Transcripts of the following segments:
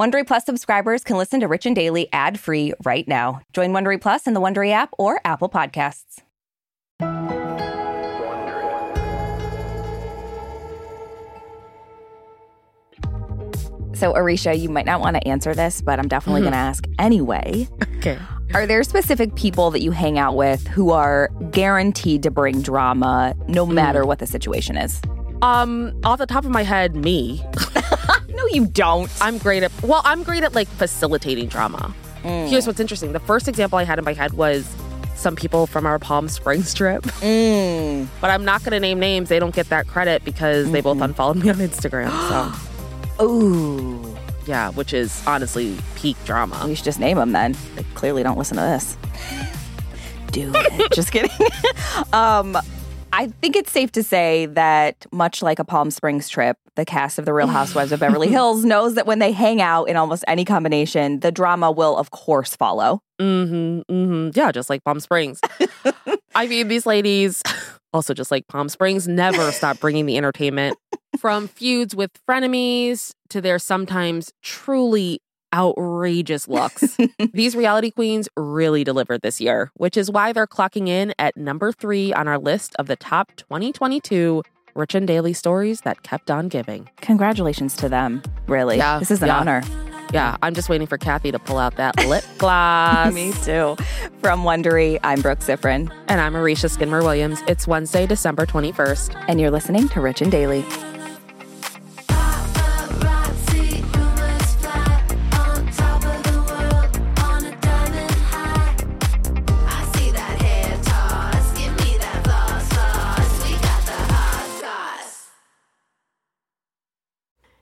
Wondery Plus subscribers can listen to Rich and Daily ad-free right now. Join Wondery Plus in the Wondery app or Apple Podcasts. So, Aricia, you might not want to answer this, but I'm definitely Mhm. going to ask anyway. Okay. Are there specific people that you hang out with who are guaranteed to bring drama no matter what the situation is? Um, off the top of my head, me. You don't. I'm great at well, I'm great at like facilitating drama. Mm. Here's what's interesting. The first example I had in my head was some people from our Palm Springs trip. Mm. But I'm not gonna name names. They don't get that credit because they both unfollowed me on Instagram. So Ooh. yeah, which is honestly peak drama. We should just name them then. They clearly don't listen to this. Do it. just kidding. um, I think it's safe to say that much like a Palm Springs trip, the cast of The Real Housewives of Beverly Hills knows that when they hang out in almost any combination, the drama will, of course, follow. Mm-hmm. Mm-hmm. Yeah, just like Palm Springs. I mean, these ladies, also just like Palm Springs, never stop bringing the entertainment. From feuds with frenemies to their sometimes truly outrageous looks. These reality queens really delivered this year, which is why they're clocking in at number three on our list of the top 2022 Rich and Daily stories that kept on giving. Congratulations to them, really. Yeah, this is an yeah. honor. Yeah, I'm just waiting for Kathy to pull out that lip gloss. Me too. From Wondery, I'm Brooke Siffrinn, And I'm Aricia Skidmore Williams. It's Wednesday, December 21st. and you're listening to Rich and Daily.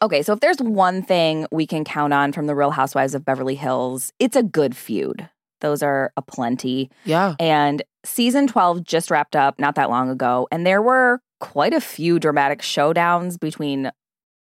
Okay, so if there's one thing we can count on from the Real Housewives of Beverly Hills, it's a good feud. Those are a plenty. Yeah. And season 12 just wrapped up not that long ago, and there were quite a few dramatic showdowns between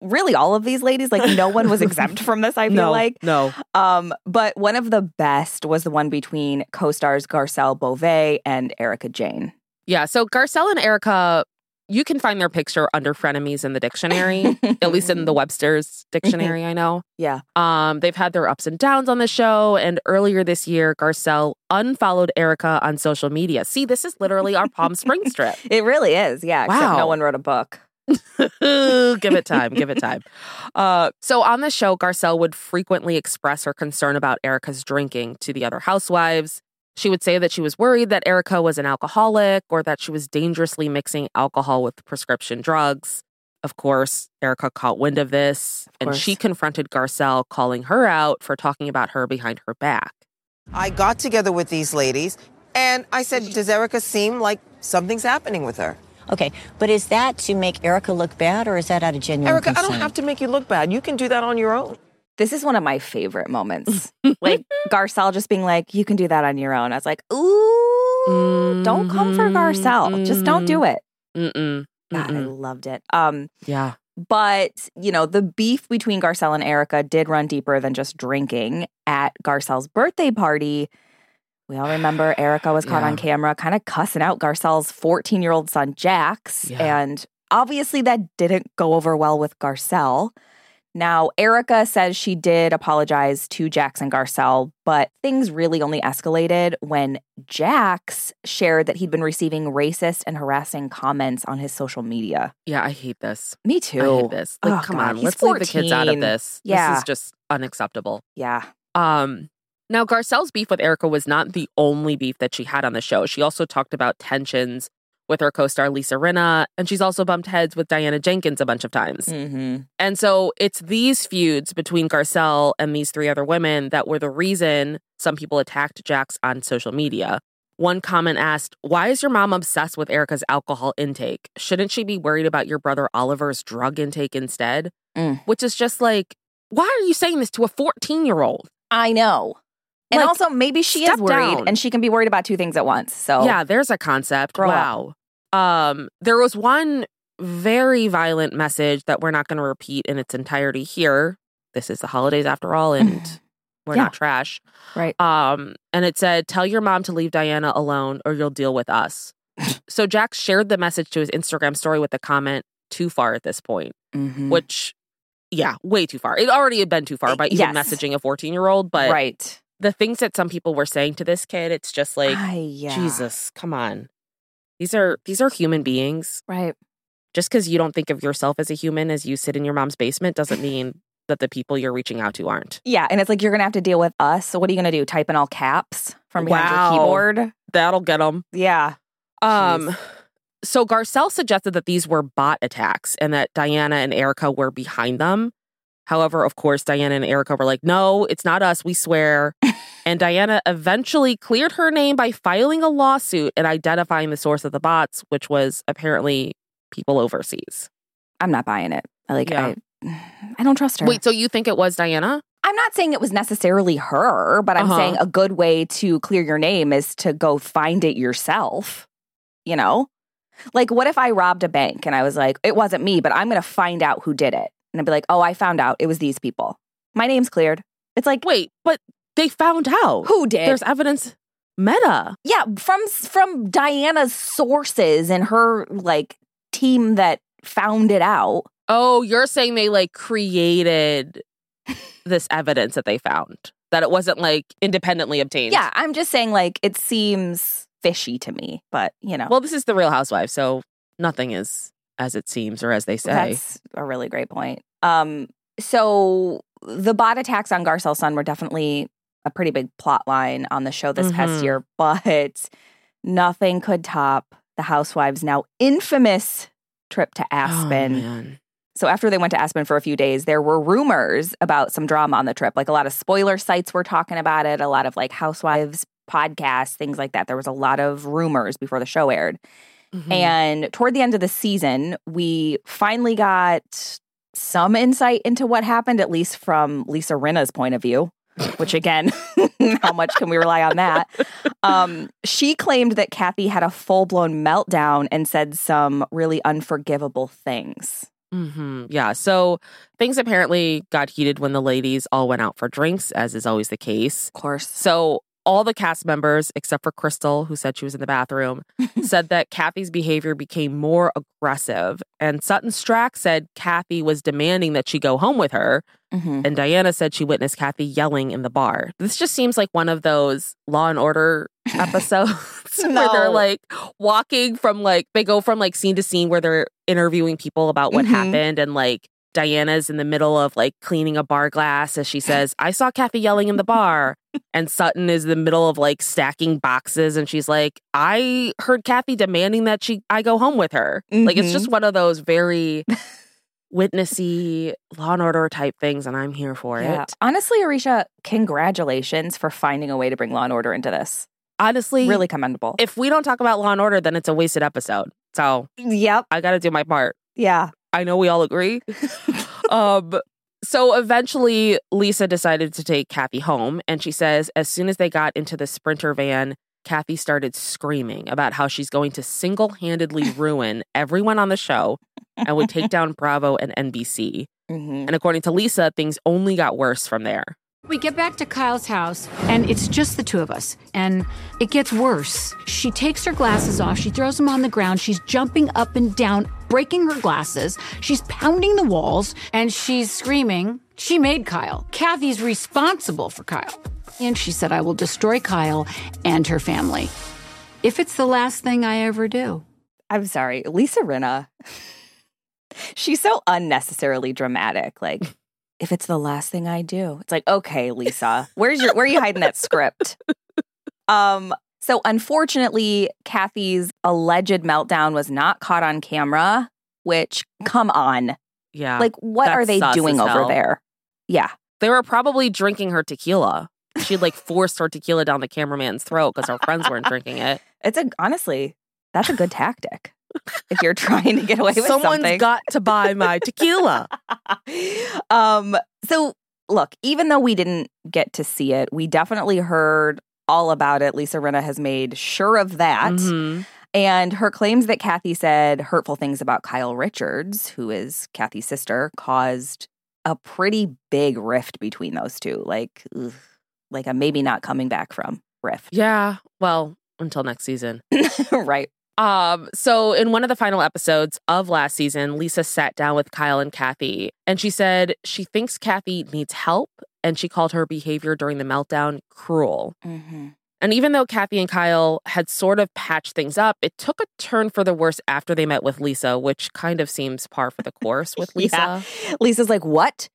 really all of these ladies. Like no one was exempt from this, I feel no, like. no. Um, but one of the best was the one between co-stars Garcelle Beauvais and Erika Jayne. Yeah. So Garcelle and Erika, you can find their picture under frenemies in the dictionary, at least in the Webster's dictionary, I know. Yeah. Um, they've had their ups and downs on the show. And earlier this year, Garcelle unfollowed Erika on social media. See, this is literally our Palm Springs trip. It really is. Yeah. Except Wow. no one wrote a book. give it time, give it time. Uh, so on the show, Garcelle would frequently express her concern about Erika's drinking to the other housewives. She would say that she was worried that Erika was an alcoholic or that she was dangerously mixing alcohol with prescription drugs. Of course, Erika caught wind of this and she confronted Garcelle, calling her out for talking about her behind her back. I got together with these ladies and I said, Does Erika seem like something's happening with her? Okay, but is that to make Erika look bad or is that out of genuine Erika, I don't have to make you look bad. You can do that on your own. This is one of my favorite moments. like Garcelle just being like, you can do that on your own. I was like, ooh, don't come for Garcelle. Just don't do it. Mm-mm. God, I loved it. Um, Yeah. But, you know, the beef between Garcelle and Erika did run deeper than just drinking. At Garcelle's birthday party, we all remember Erika was caught Yeah. on camera kind of cussing out Garcelle's 14 year old son, Jax. Yeah. And obviously that didn't go over well with Garcelle. Now, Erika says she did apologize to Jax and Garcelle, but things really only escalated when Jax shared that he'd been receiving racist and harassing comments on his social media. Yeah, I hate this. Me too. I hate this. Like, Oh, come God, on, let's leave the kids out of this. Yeah. This is just unacceptable. Yeah. Um, now Garcelle's beef with Erika was not the only beef that she had on the show. She also talked about tensions with her co-star Lisa Rinna, and she's also bumped heads with Diana Jenkins a bunch of times. Mm-hmm. And so it's these feuds between Garcelle and these three other women that were the reason some people attacked Jax on social media. One comment asked, Why is your mom obsessed with Erika's alcohol intake? Shouldn't she be worried about your brother Oliver's drug intake instead? Mm. Which is just like, why are you saying this to a 14 year old? I know. And Like, also, maybe she is worried down. and she can be worried about two things at once. So, Yeah, there's a concept. Grow up. Um, there was one very violent message that we're not going to repeat in its entirety here. This is the holidays after all, and we're Yeah. not trash. right. Um, and it said, "Tell your mom to leave Diana alone, or you'll deal with us." so Jack shared the message to his Instagram story with the comment, "Too far at this point," Mhm. which, yeah, way too far. It already had been too far by even Yes. messaging a fourteen-year-old, but right. the things that some people were saying to this kid, it's just like, Ay, yeah. Jesus, come on. These are these are human beings. Right. Just because you don't think of yourself as a human as you sit in your mom's basement doesn't mean that the people you're reaching out to aren't. Yeah. And it's like, you're going to have to deal with us. So, what are you going to do? Type in all caps from behind Wow. your keyboard? That'll get them. Yeah. Um, Jeez. so Garcelle suggested that these were bot attacks and that Diana and Erika were behind them. However, of course, Diana and Erika were like, no, it's not us, we swear. and Diana eventually cleared her name by filing a lawsuit and identifying the source of the bots, which was apparently people overseas. I'm not buying it. I like, Yeah. I, I don't trust her. Wait, so you think it was Diana? I'm not saying it was necessarily her, but I'm Uh-huh. saying a good way to clear your name is to go find it yourself. You know? Like, what if I robbed a bank and I was like, it wasn't me, but I'm going to find out who did it? And I'd be like, oh, I found out it was these people. My name's cleared. It's like, Wait, but they found out. who did? There's evidence. Meta. yeah, from from Diana's sources and her like team that found it out. Oh, you're saying they like created this evidence that they found, that it wasn't like independently obtained. Yeah, I'm just saying like it seems fishy to me, but you know. Well, this is the Real Housewives, so nothing is as it seems or as they say. That's a really great point. Um, so the bot attacks on Garcelle's son were definitely a pretty big plot line on the show this past Mhm. year, but nothing could top the Housewives' now infamous trip to Oh, Aspen. man. so after they went to Aspen for a few days, there were rumors about some drama on the trip. Like a lot of spoiler sites were talking about it, a lot of like Housewives podcasts, things like that. There was a lot of rumors before the show aired. Mhm. And toward the end of the season, we finally got some insight into what happened, at least from Lisa Rinna's point of view. Which again, how much can we rely on that? Um, she claimed that Kathy had a full blown meltdown and said some really unforgivable things. Mhm. Yeah. So things apparently got heated when the ladies all went out for drinks, as is always the case. Of course. So all the cast members, except for Crystal, who said she was in the bathroom, said that Kathy's behavior became more aggressive. And Sutton Stracke said Kathy was demanding that she go home with her. Mhm. And Diana said she witnessed Kathy yelling in the bar. This just seems like one of those Law and Order episodes where they're like walking from like they go from like scene to scene where they're interviewing people about what Mhm. happened and like Diana's in the middle of like cleaning a bar glass as she says, I saw Kathy yelling in the bar. And Sutton is in the middle of like stacking boxes and she's like, I heard Kathy demanding that she I go home with her. Like it's just one of those very witnessy law and order type things, and I'm here for Yeah. it. Honestly, Aricia, congratulations for finding a way to bring law and order into this. Honestly, Really commendable. if we don't talk about law and order, then it's a wasted episode. So yep. I got to do my part. Yeah. I know we all agree. um, so eventually, Lisa decided to take Kathy home, and she says as soon as they got into the sprinter van, Kathy started screaming about how she's going to single handedly ruin everyone on the show and would take down Bravo and NBC. Mhm. And according to Lisa, things only got worse from there. We get back to Kyle's house, and it's just the two of us. And it gets worse. She takes her glasses off, she throws them on the ground, she's jumping up and down, breaking her glasses, she's pounding the walls, and she's screaming, She made Kyle. Kathy's responsible for Kyle. And she said, I will destroy Kyle and her family if it's the last thing I ever do. I'm sorry, Lisa Rinna. She's so unnecessarily dramatic. Like, if it's the last thing I do, it's like, okay, Lisa, where's your where are you hiding that script? Um, so unfortunately, Kathy's alleged meltdown was not caught on camera. Which, come on, Yeah. like, what are they doing over there? Yeah, They were probably drinking her tequila. She'd like forced her tequila down the cameraman's throat because her friends weren't drinking it. it's a honestly, that's a good tactic if you're trying to get away with Someone's something. Someone's got to buy my tequila. um so look even though we didn't get to see it we definitely heard all about it lisa rinna has made sure of that Mhm. and her claims that kathy said hurtful things about kyle richards who is kathy's sister caused a pretty big rift between those two like ugh, like a maybe not coming back from rift Yeah. Well, until next season. right Um, so in one of the final episodes of last season, Lisa sat down with Kyle and Kathy, and she said she thinks Kathy needs help, and she called her behavior during the meltdown cruel. mm-hmm. And even though Kathy and Kyle had sort of patched things up, it took a turn for the worse after they met with Lisa, which kind of seems par for the course with Lisa. lisa's like what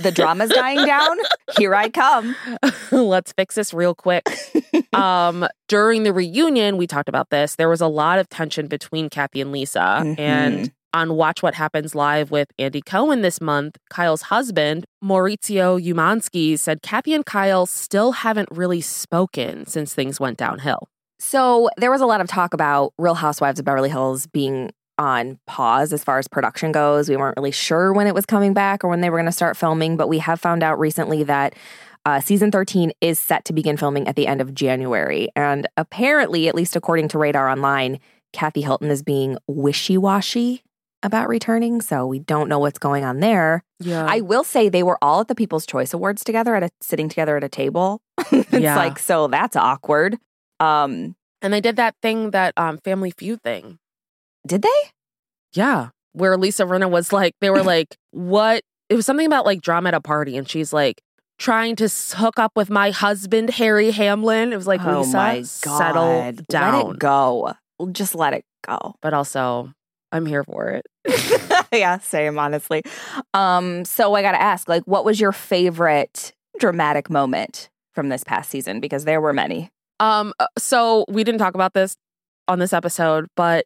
the drama's dying down here i come Let's fix this real quick. um, during the reunion, we talked about this. There was a lot of tension between Kathy and Lisa. Mhm. And on Watch What Happens Live with Andy Cohen this month, Kyle's husband, Mauricio Umansky, said Kathy and Kyle still haven't really spoken since things went downhill. So there was a lot of talk about Real Housewives of Beverly Hills being on pause as far as production goes. We weren't really sure when it was coming back or when they were going to start filming, but we have found out recently that uh, season 13 is set to begin filming at the end of January. And apparently, at least according to Radar Online, Kathy Hilton is being wishy washy about returning. So we don't know what's going on there. Yeah. I will say they were all at the People's Choice Awards together at a sitting together at a table. it's Yeah. like so that's awkward. Um, and they did that thing, that um, Family Feud thing. Did they? Yeah. Where Lisa Rinna was like, they were like, what? It was something about like drama at a party. And she's like, trying to hook up with my husband, Harry Hamlin. It was like, oh Lisa, my god, settle down. Let it go. Just let it go. But also, I'm here for it. yeah, same. Honestly. Um, so I got to ask, like, what was your favorite dramatic moment from this past season? Because there were many. Um, uh, so we didn't talk about this on this episode, but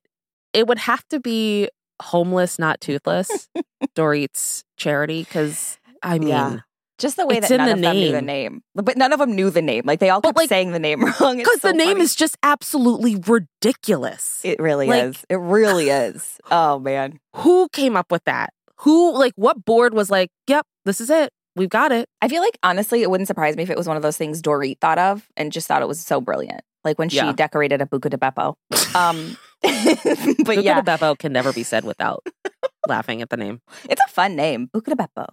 it would have to be homeless, not toothless, Dorit's charity. Because I mean, Yeah. Just the way that none the of them knew the name. name, but none of them knew the name. Like they all kept like, saying the name wrong. Because so the name funny. is just absolutely ridiculous. It really like- is. It really is. Oh man. Who came up with that? Who, like, what board was like, yep, this is it. We've got it. I feel like honestly, it wouldn't surprise me if it was one of those things Dorit thought of and just thought it was so brilliant. Like when she Yeah. decorated a Buca de Beppo. Um, but yeah, Beppo can never be said without laughing at the name. it's a fun name, Buca Beppo.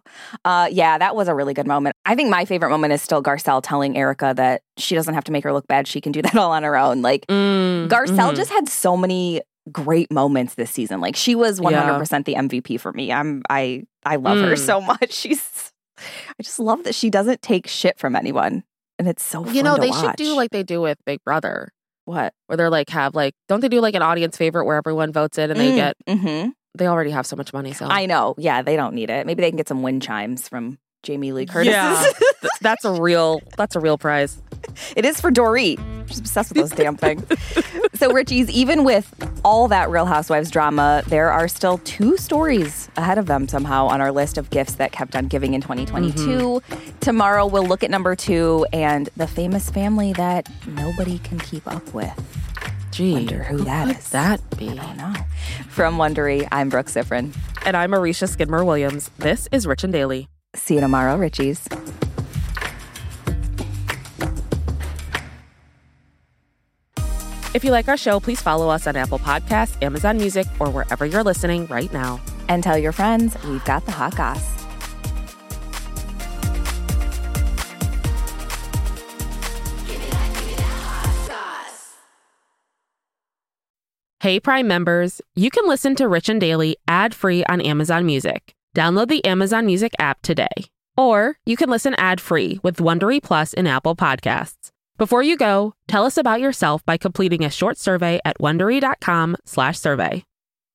Uh, yeah, that was a really good moment. I think my favorite moment is still Garcelle telling Erika that she doesn't have to make her look bad; she can do that all on her own. Like Mm, Garcelle mhm. just had so many great moments this season. Like she was hundred percent the MVP for me. I'm I I love her Mm. so much. She's I just love that she doesn't take shit from anyone, and it's so You know, they should do like they do with Big Brother, what where they're like, have like, don't they do like an audience favorite where everyone votes in and they get, hmm they already have so much money. So I know. Yeah, they don't need it. Maybe they can get some wind chimes from Jamie Lee Curtis. Yeah. Th- that's a real, that's a real prize. it is for Dorit. She's obsessed with those damn things. So, Richie's, even with all that Real Housewives drama, there are still two stories ahead of them somehow on our list of gifts that kept on giving in 2022. Tomorrow, we'll look at number two and the famous family that nobody can keep up with. Gee, Wonder who that could is. that be? I don't know. From Wondery, I'm Brooke Siffrinn. And I'm Marisha Skidmore Williams. This is Rich and Daily. See you tomorrow, Richie's. If you like our show, please follow us on Apple Podcasts, Amazon Music, or wherever you're listening right now. And tell your friends we've got the hot goss. Hey Prime members, you can listen to Rich and Daily ad-free on Amazon Music. Download the Amazon Music app today. Or you can listen ad-free with Wondery Plus in Apple Podcasts. Before you go, tell us about yourself by completing a short survey at wondery.com/survey.